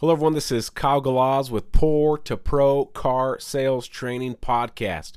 Hello, everyone. This is Kyle Galaz with Poor to Pro Car Sales Training Podcast.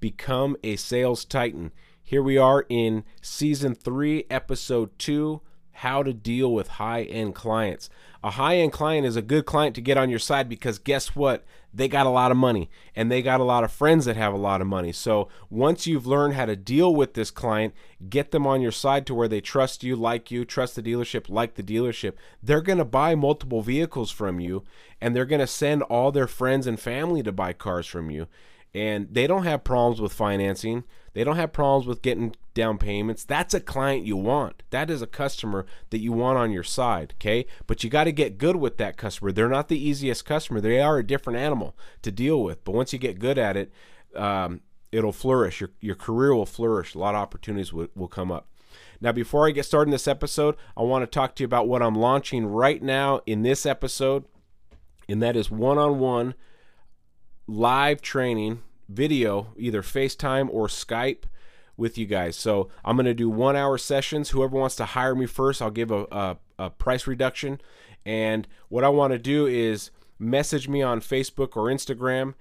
Become a sales titan. Here we are in season three, episode two How to Deal with High End Clients. A high end client is a good client to get on your side because guess what? They got a lot of money and they got a lot of friends that have a lot of money. So once you've learned how to deal with this client, get them on your side to where they trust you, like you, trust the dealership, like the dealership, they're going to buy multiple vehicles from you and they're going to send all their friends and family to buy cars from you and they don't have problems with financing. They don't have problems with getting down payments. That's a client you want. That is a customer that you want on your side, okay? But you got to get good with that customer. They're not the easiest customer. They are a different animal to deal with. But once you get good at it, um, it'll flourish. Your, your career will flourish. A lot of opportunities will, will come up. Now, before I get started in this episode, I want to talk to you about what I'm launching right now in this episode, and that is one on one live training video, either FaceTime or Skype with you guys. So I'm going to do one hour sessions. Whoever wants to hire me first, I'll give a, a, a price reduction. And what I want to do is message me on Facebook or Instagram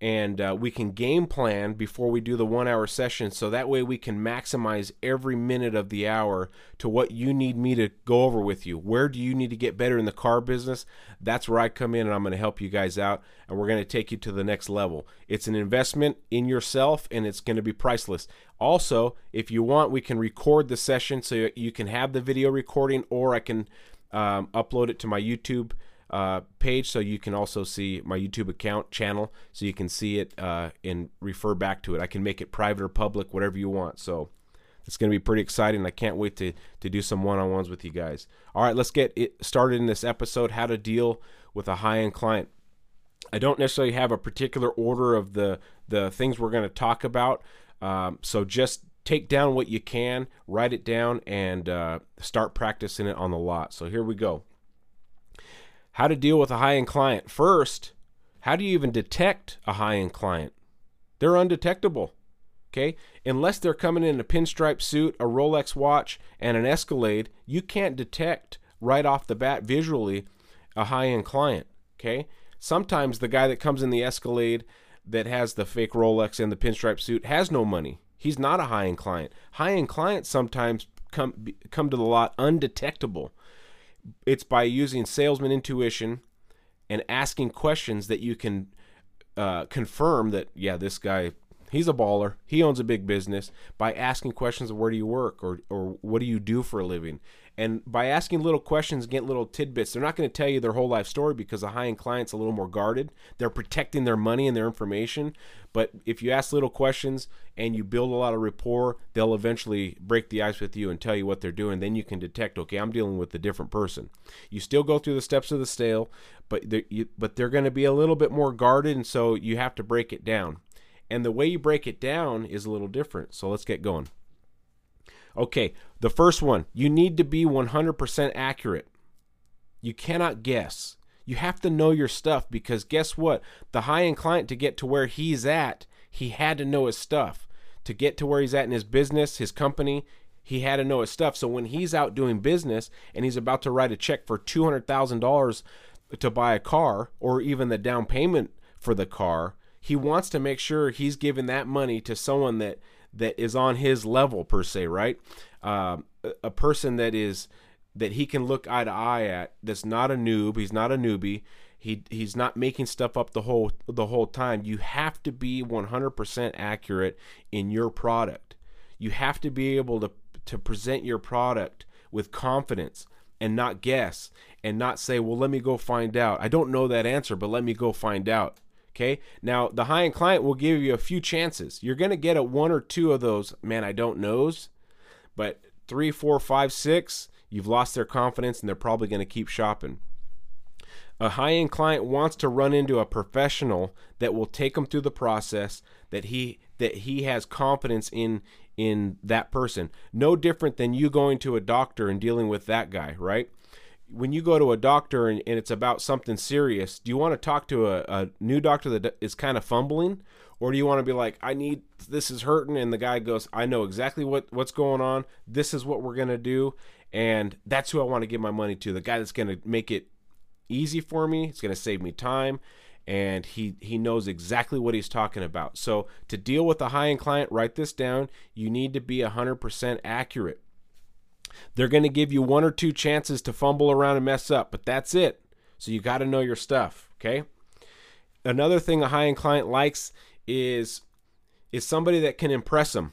and uh, we can game plan before we do the one hour session so that way we can maximize every minute of the hour to what you need me to go over with you. Where do you need to get better in the car business? That's where i come in and i'm going to help you guys out and we're going to take you to the next level. It's an investment in yourself and it's going to be priceless. Also if you want we can record the session so you can have the video recording or i can um, upload it to my youtube uh, page so you can also see my YouTube account channel so you can see it uh, and refer back to it. I can make it private or public, whatever you want. So it's going to be pretty exciting. I can't wait to, to do some one on ones with you guys. All right, let's get it started in this episode how to deal with a high end client. I don't necessarily have a particular order of the, the things we're going to talk about. Um, so just take down what you can, write it down, and uh, start practicing it on the lot. So here we go how to deal with a high end client. First, how do you even detect a high end client? They're undetectable. Okay? Unless they're coming in a pinstripe suit, a Rolex watch, and an Escalade, you can't detect right off the bat visually a high end client. Okay? Sometimes the guy that comes in the Escalade that has the fake Rolex and the pinstripe suit has no money. He's not a high end client. High end clients sometimes come come to the lot undetectable it's by using salesman intuition and asking questions that you can uh, confirm that yeah this guy he's a baller. He owns a big business. By asking questions of where do you work or, or what do you do for a living and by asking little questions, get little tidbits, they're not going to tell you their whole life story because a high end client's a little more guarded. They're protecting their money and their information. But if you ask little questions and you build a lot of rapport, they'll eventually break the ice with you and tell you what they're doing. Then you can detect, okay, I'm dealing with a different person. You still go through the steps of the sale, but they're, you, but they're going to be a little bit more guarded, and so you have to break it down. And the way you break it down is a little different. So let's get going. Okay, the first one, you need to be 100% accurate. You cannot guess. You have to know your stuff because guess what? The high end client to get to where he's at, he had to know his stuff. To get to where he's at in his business, his company, he had to know his stuff. So when he's out doing business and he's about to write a check for $200,000 to buy a car or even the down payment for the car, he wants to make sure he's giving that money to someone that that is on his level per se, right? Uh, a person that is that he can look eye to eye at. That's not a noob. He's not a newbie. He he's not making stuff up the whole the whole time. You have to be 100% accurate in your product. You have to be able to to present your product with confidence and not guess and not say, "Well, let me go find out." I don't know that answer, but let me go find out. Okay. Now, the high end client will give you a few chances. You're going to get a one or two of those, man, I don't knows. But three, four, five, six, you've lost their confidence and they're probably going to keep shopping. A high end client wants to run into a professional that will take them through the process that he that he has confidence in in that person. No different than you going to a doctor and dealing with that guy, right? When you go to a doctor and, and, it's about something serious, do you want to talk to a, a new doctor that is kind of fumbling? Or do you want to be like, I need this is hurting, and the guy goes, I know exactly what, what's going on. This is what we're gonna do, and that's who I want to give my money to. The guy that's gonna make it easy for me. It's going to save me time and he he knows exactly what he's talking about. So to deal with a high-end client, write this down. You need to be 100% accurate. They're going to give you one or two chances to fumble around and mess up, but that's it. So you got to know your stuff, okay? Another thing a high-end client likes is is somebody that can impress them.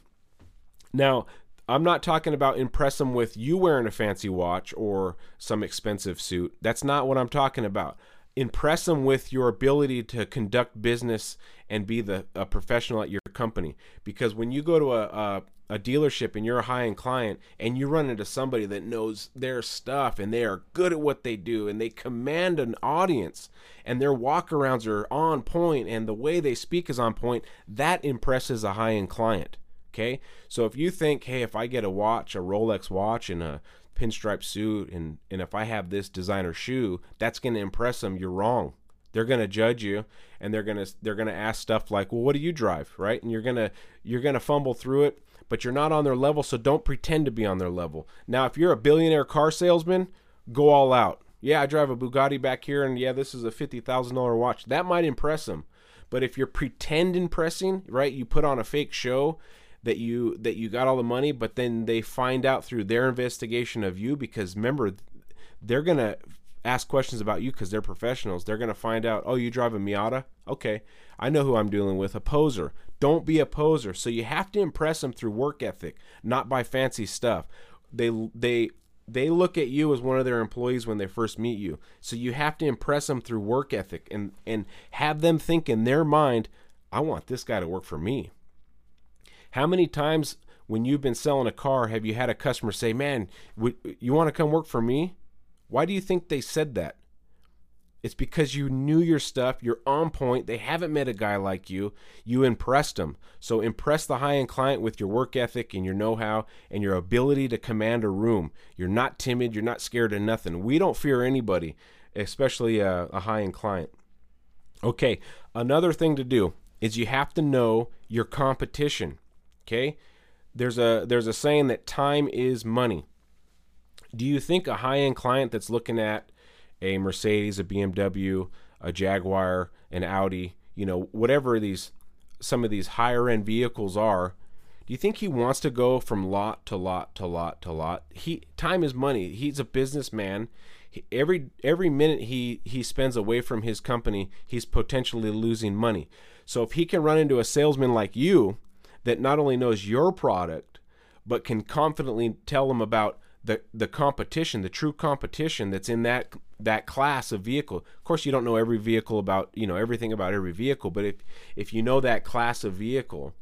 Now, I'm not talking about impress them with you wearing a fancy watch or some expensive suit. That's not what I'm talking about impress them with your ability to conduct business and be the a professional at your company. Because when you go to a, a, a dealership and you're a high-end client and you run into somebody that knows their stuff and they are good at what they do and they command an audience and their walkarounds are on point and the way they speak is on point that impresses a high-end client okay? So if you think hey if i get a watch a rolex watch and a pinstripe suit and and if I have this designer shoe, that's going to impress them. You're wrong. They're going to judge you and they're going to they're going to ask stuff like, "Well, what do you drive?" right? And you're going to you're going to fumble through it, but you're not on their level, so don't pretend to be on their level. Now, if you're a billionaire car salesman, go all out. Yeah, I drive a Bugatti back here and yeah, this is a $50,000 watch. That might impress them. But if you're pretend impressing, right? You put on a fake show that you that you got all the money, but then they find out through their investigation of you because remember they're gonna ask questions about you because they're professionals. They're gonna find out, oh, you drive a Miata? Okay, I know who I'm dealing with. A poser. Don't be a poser. So you have to impress them through work ethic, not by fancy stuff. They they they look at you as one of their employees when they first meet you. So you have to impress them through work ethic and and have them think in their mind, I want this guy to work for me. How many times when you've been selling a car have you had a customer say, "Man, you want to come work for me?" Why do you think they said that? It's because you knew your stuff, you're on point, they haven't met a guy like you, you impressed them. So impress the high end client with your work ethic and your know how and your ability to command a room. You're not timid, you're not scared of nothing. We don't fear anybody, especially a, a high end client. Okay, another thing to do is you have to know your competition. Okay? There's a there's a saying that time is money. Do you think a high-end client that's looking at a Mercedes, a BMW, a Jaguar, an Audi, you know, whatever these some of these higher end vehicles are, do you think he wants to go from lot to lot to lot to lot? He time is money. He's a businessman. Every every minute he he spends away from his company, he's potentially losing money. So if he can run into a salesman like you that not only knows your product, but can confidently tell them about the the competition, the true competition that's in that that class of vehicle. Of course, you don't know every vehicle about you know everything about every vehicle, but if if you know that class of vehicle,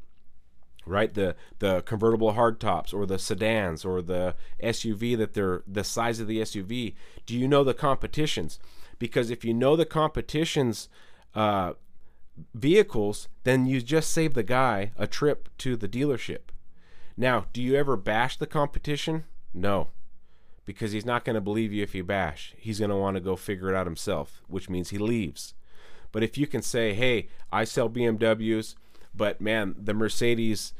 right the the convertible hardtops or the sedans or the SUV that they're the size of the SUV, do you know the competitions? Because if you know the competitions. Uh, vehicles, then you just save the guy a trip to the dealership. Now, do you ever bash the competition? No, because he's not going to believe you if you bash. He's going to want to go figure it out himself, which means he leaves. But if you can say, hey, I sell BMWs, but man, the Mercedes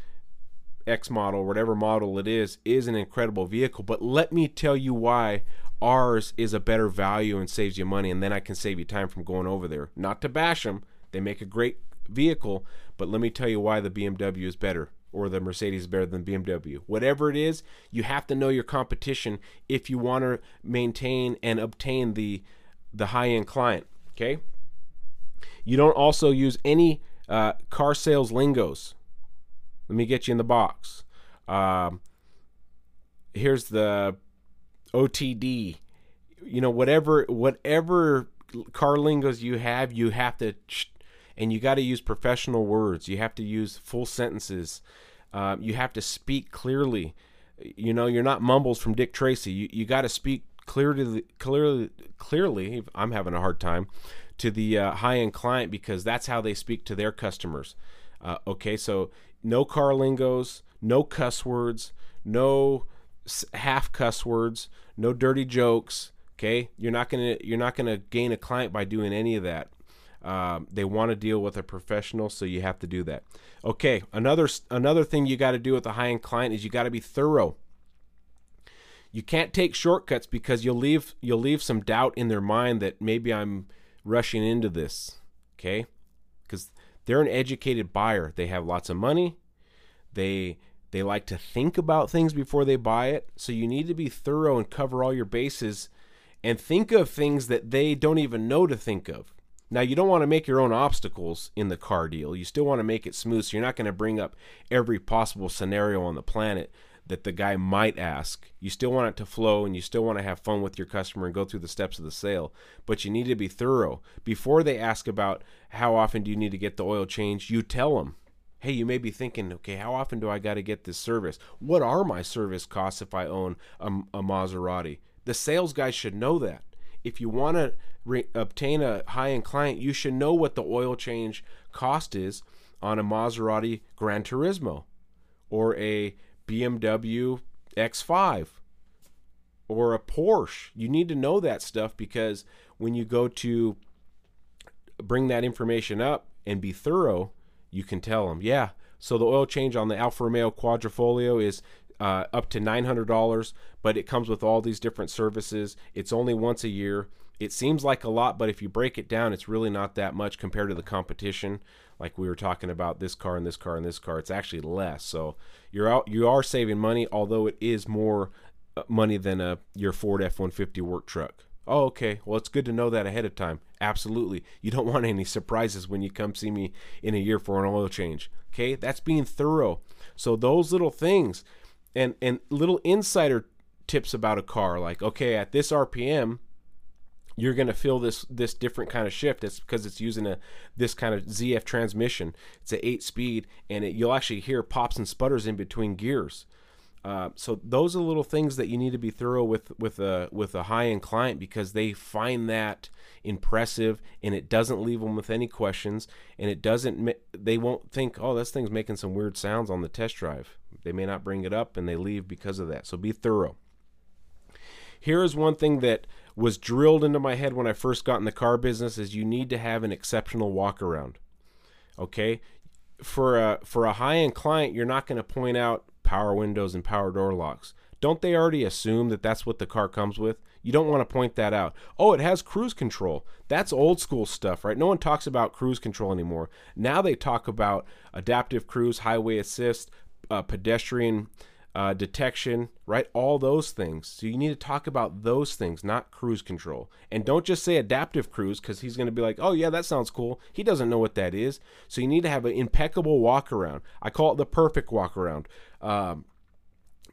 X model, whatever model it is, is an incredible vehicle. But let me tell you why ours is a better value and saves you money, and then I can save you time from going over there. Not to bash them, they make a great vehicle, but let me tell you why the BMW is better or the Mercedes is better than BMW. Whatever it is, you have to know your competition if you want to maintain and obtain the the high-end client, okay? You don't also use any uh, car sales lingos. Let me get you in the box. Um, here's the OTD. You know, whatever whatever car lingos you have, you have to and you got to use professional words. You have to use full sentences. Uh, you have to speak clearly. You know, you're not mumbles from Dick Tracy. You you got to speak clearly, clearly, clearly. I'm having a hard time to the uh, high end client because that's how they speak to their customers. Uh, okay, so no car lingos, no cuss words, no half cuss words, no dirty jokes. Okay, you're not gonna you're not gonna gain a client by doing any of that. Um, they want to deal with a professional, so you have to do that. Okay, another another thing you got to do with a high end client is you got to be thorough. You can't take shortcuts because you'll leave you'll leave some doubt in their mind that maybe I'm rushing into this. Okay? Cuz they're an educated buyer. They have lots of money. They they like to think about things before they buy it. So you need to be thorough and cover all your bases and think of things that they don't even know to think of. Now, you don't want to make your own obstacles in the car deal. You still want to make it smooth. So you're not going to bring up every possible scenario on the planet that the guy might ask. You still want it to flow and you still want to have fun with your customer and go through the steps of the sale. But you need to be thorough. Before they ask about how often do you need to get the oil changed, you tell them. Hey, you may be thinking, okay, how often do I got to get this service? What are my service costs if I own a, a Maserati? The sales guy should know that. If you want to re- obtain a high end client, you should know what the oil change cost is on a Maserati Gran Turismo or a BMW X5 or a Porsche. You need to know that stuff because when you go to bring that information up and be thorough, you can tell them, yeah. So the oil change on the Alfa Romeo Quadrifoglio is uh, up to $900, but it comes with all these different services. It's only once a year. It seems like a lot, but if you break it down, it's really not that much compared to the competition. Like we were talking about this car and this car and this car, it's actually less. So you're out, you are saving money, although it is more uh, money than a your Ford F-150 work truck. Oh, okay. Well, it's good to know that ahead of time. Absolutely. You don't want any surprises when you come see me in a year for an oil change. Okay? That's being thorough. So those little things and and little insider tips about a car like okay at this rpm you're going to feel this this different kind of shift. It's because it's using a this kind of zf transmission. It's a 8 speed and it, you'll actually hear pops and sputters in between gears uh, so those are little things that you need to be thorough with with a with a high end client because they find that impressive and it doesn't leave them with any questions and it doesn't they won't think oh this thing's making some weird sounds on the test drive. They may not bring it up and they leave because of that. So be thorough. Here is one thing that was drilled into my head when I first got in the car business is you need to have an exceptional walk around okay? For a for a high end client you're not going to point out power windows and power door locks. Don't they already assume that that's what the car comes with? You don't want to point that out. Oh, it has cruise control. That's old school stuff, right? No one talks about cruise control anymore. Now they talk about adaptive cruise, highway assist, uh, pedestrian uh, detection, right? All those things. So you need to talk about those things, not cruise control. And don't just say adaptive cruise because he's going to be like, oh, yeah, that sounds cool. He doesn't know what that is. So you need to have an impeccable walk around. I call it the perfect walk around. Um,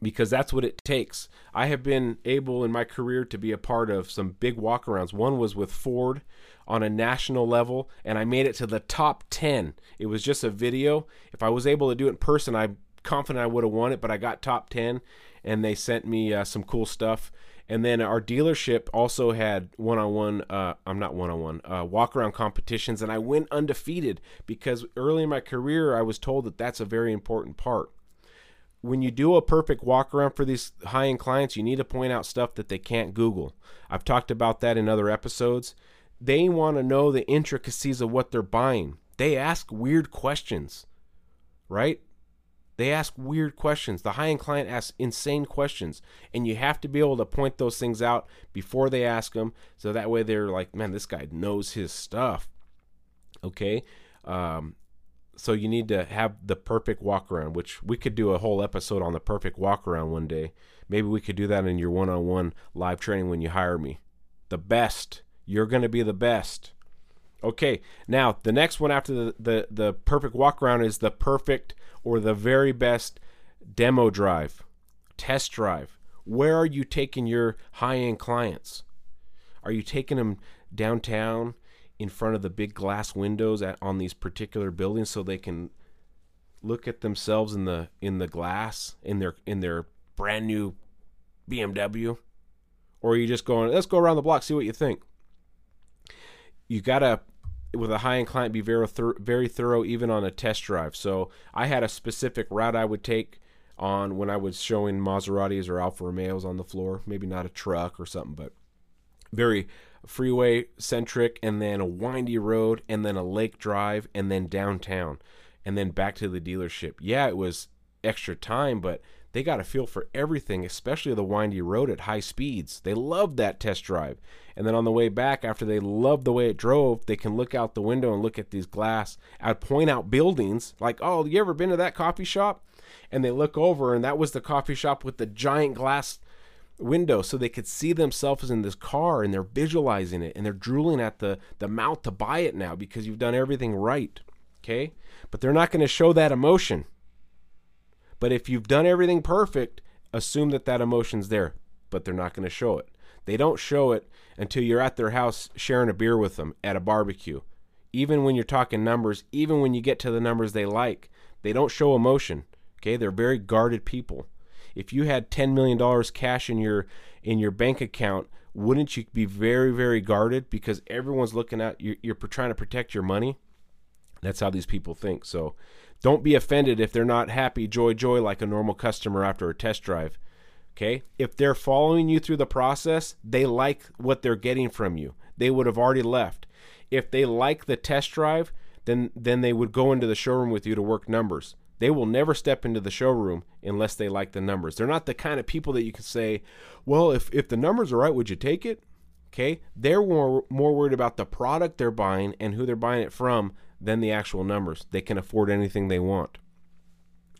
because that's what it takes. I have been able in my career to be a part of some big walkarounds. One was with Ford on a national level, and I made it to the top 10. It was just a video. If I was able to do it in person, I confident I would have won it, but I got top 10 and they sent me uh, some cool stuff. And then our dealership also had one on one, I'm not one on one, walk around competitions. And I went undefeated because early in my career, I was told that that's a very important part. When you do a perfect walk around for these high end clients, you need to point out stuff that they can't Google. I've talked about that in other episodes. They want to know the intricacies of what they're buying. They ask weird questions, right? They ask weird questions. The high end client asks insane questions. And you have to be able to point those things out before they ask them. So that way they're like, man, this guy knows his stuff. Okay. Um, so you need to have the perfect walk around, which we could do a whole episode on the perfect walk around one day. Maybe we could do that in your one on one live training when you hire me. The best. You're going to be the best. Okay, now the next one after the, the, the perfect walk around is the perfect or the very best demo drive, test drive. Where are you taking your high end clients? Are you taking them downtown in front of the big glass windows at, on these particular buildings so they can look at themselves in the in the glass in their in their brand new BMW? Or are you just going, let's go around the block, see what you think? you gotta with a high end client be very very thorough even on a test drive. So I had a specific route I would take on when I was showing Maseratis or Alfa Romeos on the floor. Maybe not a truck or something, but very freeway centric, and then a windy road, and then a lake drive, and then downtown, and then back to the dealership. Yeah, it was extra time, but They got a feel for everything, especially the windy road at high speeds. They love that test drive. And then on the way back, after they love the way it drove, they can look out the window and look at these glass. I'd point out buildings like, oh, you ever been to that coffee shop? And they look over, and that was the coffee shop with the giant glass window so they could see themselves in this car and they're visualizing it and they're drooling at the, the mouth to buy it now because you've done everything right. Okay? But they're not going to show that emotion. But if you've done everything perfect, assume that that emotion's there, but they're not going to show it. They don't show it until you're at their house sharing a beer with them at a barbecue. Even when you're talking numbers, even when you get to the numbers they like, they don't show emotion. Okay? They're very guarded people. If you had 10 million dollars cash in your in your bank account, wouldn't you be very very guarded because everyone's looking at you you're trying to protect your money? That's how these people think. So don't be offended if they're not happy, joy, joy, like a normal customer after a test drive. Okay? If they're following you through the process, they like what they're getting from you. They would have already left. If they like the test drive, then then they would go into the showroom with you to work numbers. They will never step into the showroom unless they like the numbers. They're not the kind of people that you can say, "Well, if if the numbers are right, would you take it?" Okay? They're more more worried about the product they're buying and who they're buying it from than the actual numbers. They can afford anything they want.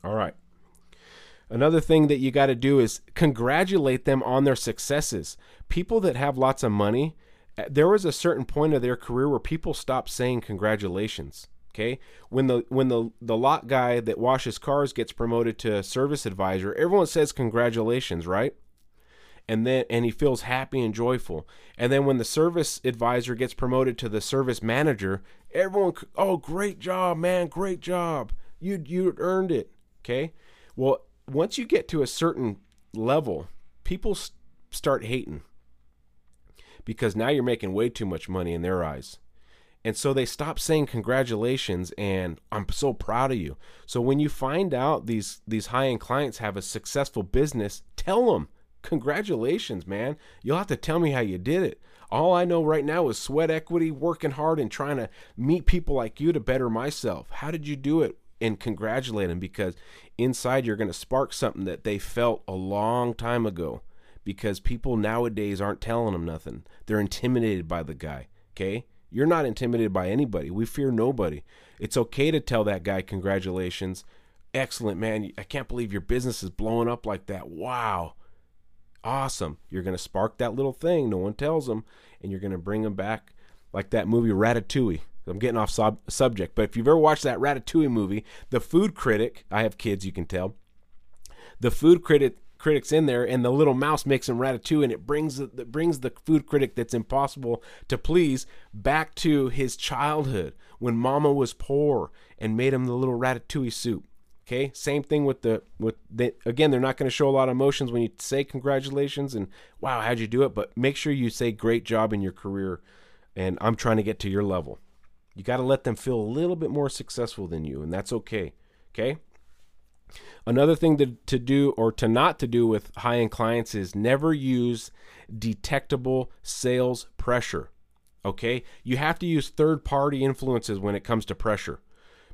All right. Another thing that you got to do is congratulate them on their successes. People that have lots of money, eh, there was a certain point of their career where people stopped saying congratulations. Okay, when the when the the lot guy that washes cars gets promoted to service advisor, everyone says congratulations, right? and then and he feels happy and joyful. And then when the service advisor gets promoted to the service manager, everyone oh great job, man, great job. You you earned it. Okay? Well, once you get to a certain level, people start hating because now you're making way too much money in their eyes. And so they stop saying congratulations and I'm so proud of you. So when you find out these these high-end clients have a successful business, tell them Congratulations, man. You'll have to tell me how you did it. All I know right now is sweat equity, working hard, and trying to meet people like you to better myself. How did you do it? And congratulate them because inside you're going to spark something that they felt a long time ago. Because people nowadays aren't telling them nothing, they're intimidated by the guy. Okay? You're not intimidated by anybody. We fear nobody. It's okay to tell that guy, congratulations. Excellent, man. I can't believe your business is blowing up like that. Wow awesome. You're going to spark that little thing. No one tells them, and you're going to bring them back like that movie Ratatouille. I'm getting off sub- subject, but if you've ever watched that Ratatouille movie, the food critic, I have kids, you can tell. The food critic critics in there, and the little mouse makes him ratatouille, and it brings it brings the food critic that's impossible to please back to his childhood when Mama was poor and made him the little ratatouille soup. Okay, same thing with the with the again, they're not going to show a lot of emotions when you say congratulations and wow, how'd you do it? But make sure you say great job in your career, and I'm trying to get to your level. You got to let them feel a little bit more successful than you, and that's okay. Okay. Another thing to, to do or to not to do with high end clients is never use detectable sales pressure. Okay, you have to use third party influences when it comes to pressure,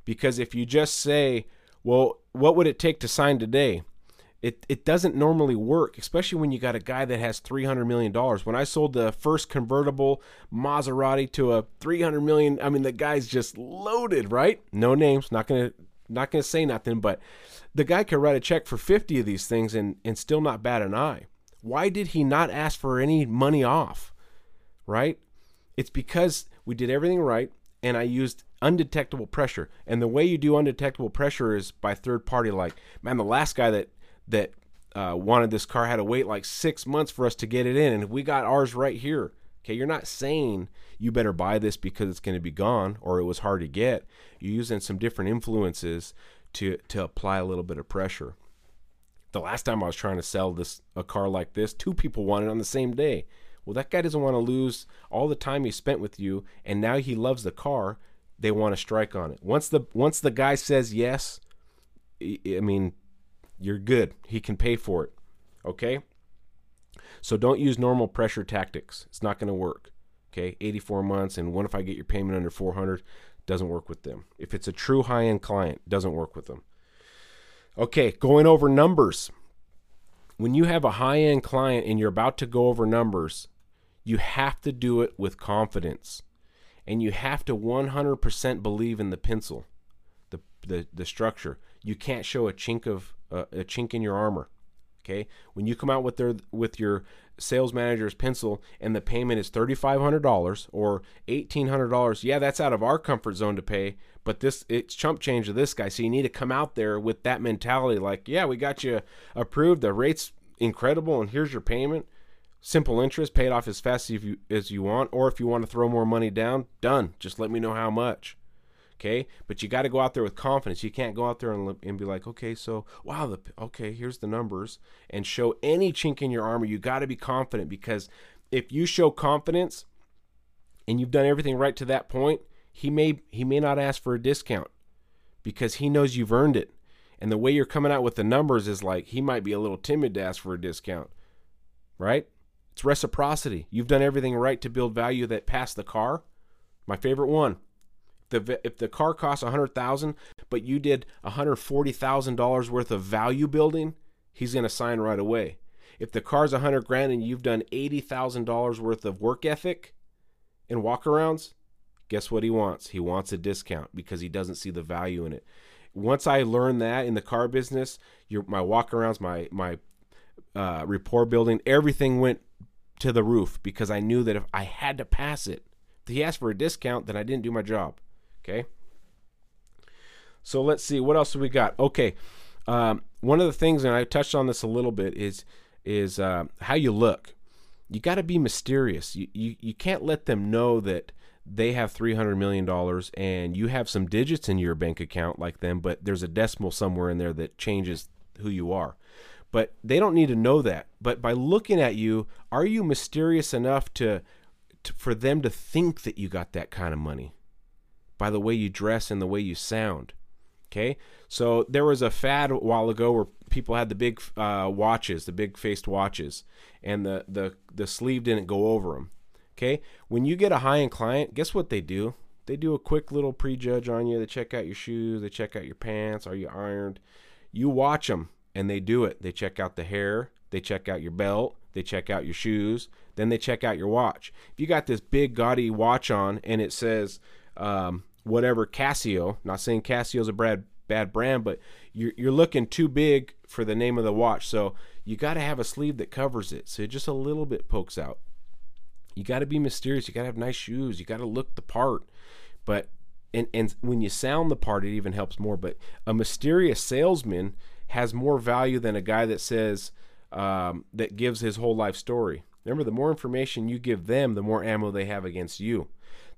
because if you just say well, what would it take to sign today? It, it doesn't normally work, especially when you got a guy that has $300 million. When I sold the first convertible Maserati to a 300 million, I mean, the guy's just loaded, right? No names, not going to not going to say nothing, but the guy could write a check for 50 of these things and, and still not bat an eye. Why did he not ask for any money off? Right? It's because we did everything right and I used undetectable pressure. And the way you do undetectable pressure is by third party. Like, man, the last guy that that uh, wanted this car had to wait like six months for us to get it in, and we got ours right here. Okay, you're not saying you better buy this because it's going to be gone or it was hard to get. You're using some different influences to to apply a little bit of pressure. The last time I was trying to sell this a car like this, two people wanted on the same day. Well, that guy doesn't want to lose all the time he spent with you, and now he loves the car. They want to strike on it. Once the once the guy says yes, I mean, you're good. He can pay for it. Okay. So don't use normal pressure tactics. It's not going to work. Okay, 84 months, and what if I get your payment under 400? Doesn't work with them. If it's a true high-end client, doesn't work with them. Okay, going over numbers when you have a high end client and you're about to go over numbers, you have to do it with confidence. And you have to 100% believe in the pencil, the, the, the structure. You can't show a chink of uh, a chink in your armor. Okay, when you come out with their with your sales manager's pencil and the payment is thirty five hundred dollars or eighteen hundred dollars, yeah, that's out of our comfort zone to pay. But this it's chump change to this guy, so you need to come out there with that mentality. Like, yeah, we got you approved. The rate's incredible, and here's your payment. Simple interest, pay it off as fast as you as you want, or if you want to throw more money down, done. Just let me know how much. Okay, but you got to go out there with confidence. You can't go out there and, and be like, okay, so wow, the okay, here's the numbers, and show any chink in your armor. You got to be confident because if you show confidence and you've done everything right to that point, he may he may not ask for a discount because he knows you've earned it. And the way you're coming out with the numbers is like he might be a little timid to ask for a discount. Right? It's reciprocity. You've done everything right to build value that passed the car. My favorite one the if the car costs a hundred thousand, but you did a hundred forty thousand dollars worth of value building, he's gonna sign right away. If the car's a hundred grand and you've done eighty thousand dollars worth of work ethic and walkarounds, guess what he wants? He wants a discount because he doesn't see the value in it. Once I learned that in the car business, your my walkarounds, my my uh, rapport building, everything went to the roof because I knew that if I had to pass it, he asked for a discount, then I didn't do my job. Okay. So let's see what else do we got. Okay, um, one of the things, and I touched on this a little bit, is is uh, how you look. You got to be mysterious. You, you you can't let them know that they have three hundred million dollars and you have some digits in your bank account like them, but there's a decimal somewhere in there that changes who you are. But they don't need to know that. But by looking at you, are you mysterious enough to, to for them to think that you got that kind of money? by the way you dress and the way you sound. Okay, so there was a fad a while ago where people had the big uh, watches, the big faced watches, and the, the the sleeve didn't go over them. Okay, when you get a high end client, guess what they do? They do a quick little prejudge on you. They check out your shoes, they check out your pants. Are you ironed? You watch them, and they do it. They check out the hair, they check out your belt, they check out your shoes, then they check out your watch. If you got this big gaudy watch on and it says um, whatever Casio. Not saying Casio's a bad bad brand, but you're you're looking too big for the name of the watch. So you got to have a sleeve that covers it, so it just a little bit pokes out. You got to be mysterious. You got to have nice shoes. You got to look the part. But and and when you sound the part, it even helps more. But a mysterious salesman has more value than a guy that says um, that gives his whole life story. Remember, the more information you give them, the more ammo they have against you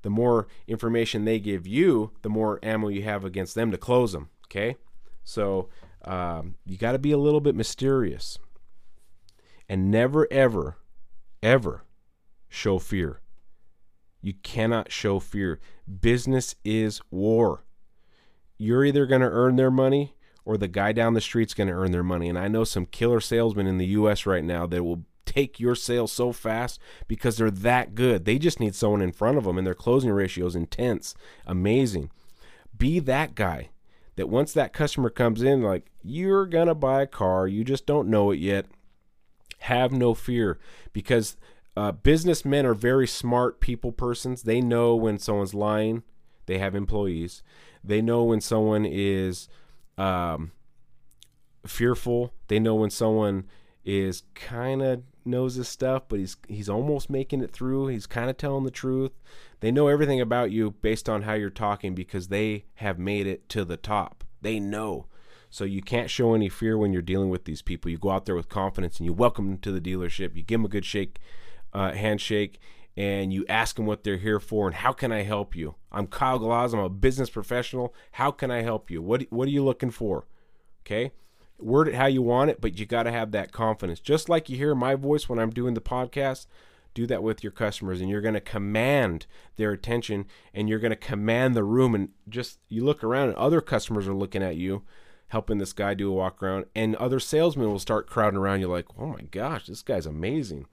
the more information they give you, the more ammo you have against them to close them. Okay, so um, you got to be a little bit mysterious, and never, ever, ever show fear. You cannot show fear. Business is war. You're either going to earn their money or the guy down the street's going to earn their money. And I know some killer salesmen in the U.S. right now that will take your sales so fast because they're that good. They just need someone in front of them, and their closing ratio is intense, amazing. Be that guy that once that customer comes in, like, you're going to buy a car, you just don't know it yet. Have no fear because uh, businessmen are very smart people persons. They know when someone's lying, they have employees. They know when someone is um, fearful, they know when someone is kind of knows his stuff, but he's he's almost making it through. He's kind of telling the truth. They know everything about you based on how you're talking because they have made it to the top. They know. So you can't show any fear when you're dealing with these people. You go out there with confidence and you welcome them to the dealership. You give them a good shake, uh, handshake, and you ask them what they're here for and how can I help you. I'm Kyle Galaz. I'm a business professional. How can I help you? What what are you looking for? Okay word it how you want it, but you got to have that confidence. Just like you hear my voice when I'm doing the podcast, do that with your customers and you're going to command their attention and you're going to command the room and just you look around and other customers are looking at you helping this guy do a walk around and other salesmen will start crowding around you like, "Oh my gosh, this guy's amazing."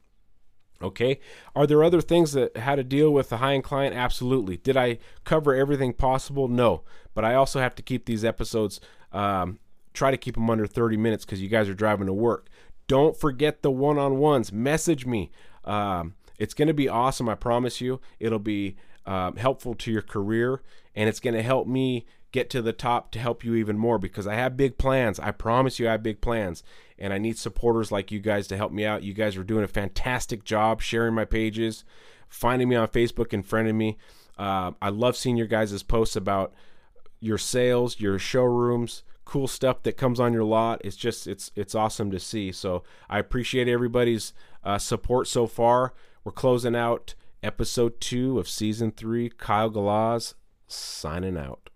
Okay. Are there other things that how to deal with the high end client? Absolutely. Did I cover everything possible? No. But I also have to keep these episodes um, try to keep them under 30 minutes because you guys are driving to work. Don't forget the one on ones. Message me. Um, it's going to be awesome. I promise you. It'll be um, helpful to your career, and it's going to help me get to the top to help you even more because I have big plans. I promise you, I have big plans, and I need supporters like you guys to help me out. You guys are doing a fantastic job sharing my pages, finding me on Facebook and friending me. Uh, I love seeing your guys' posts about your sales, your showrooms, cool stuff that comes on your lot. It's just it's it's awesome to see. So I appreciate everybody's uh, support so far. We're closing out episode two of season three. Kyle Galaz signing out.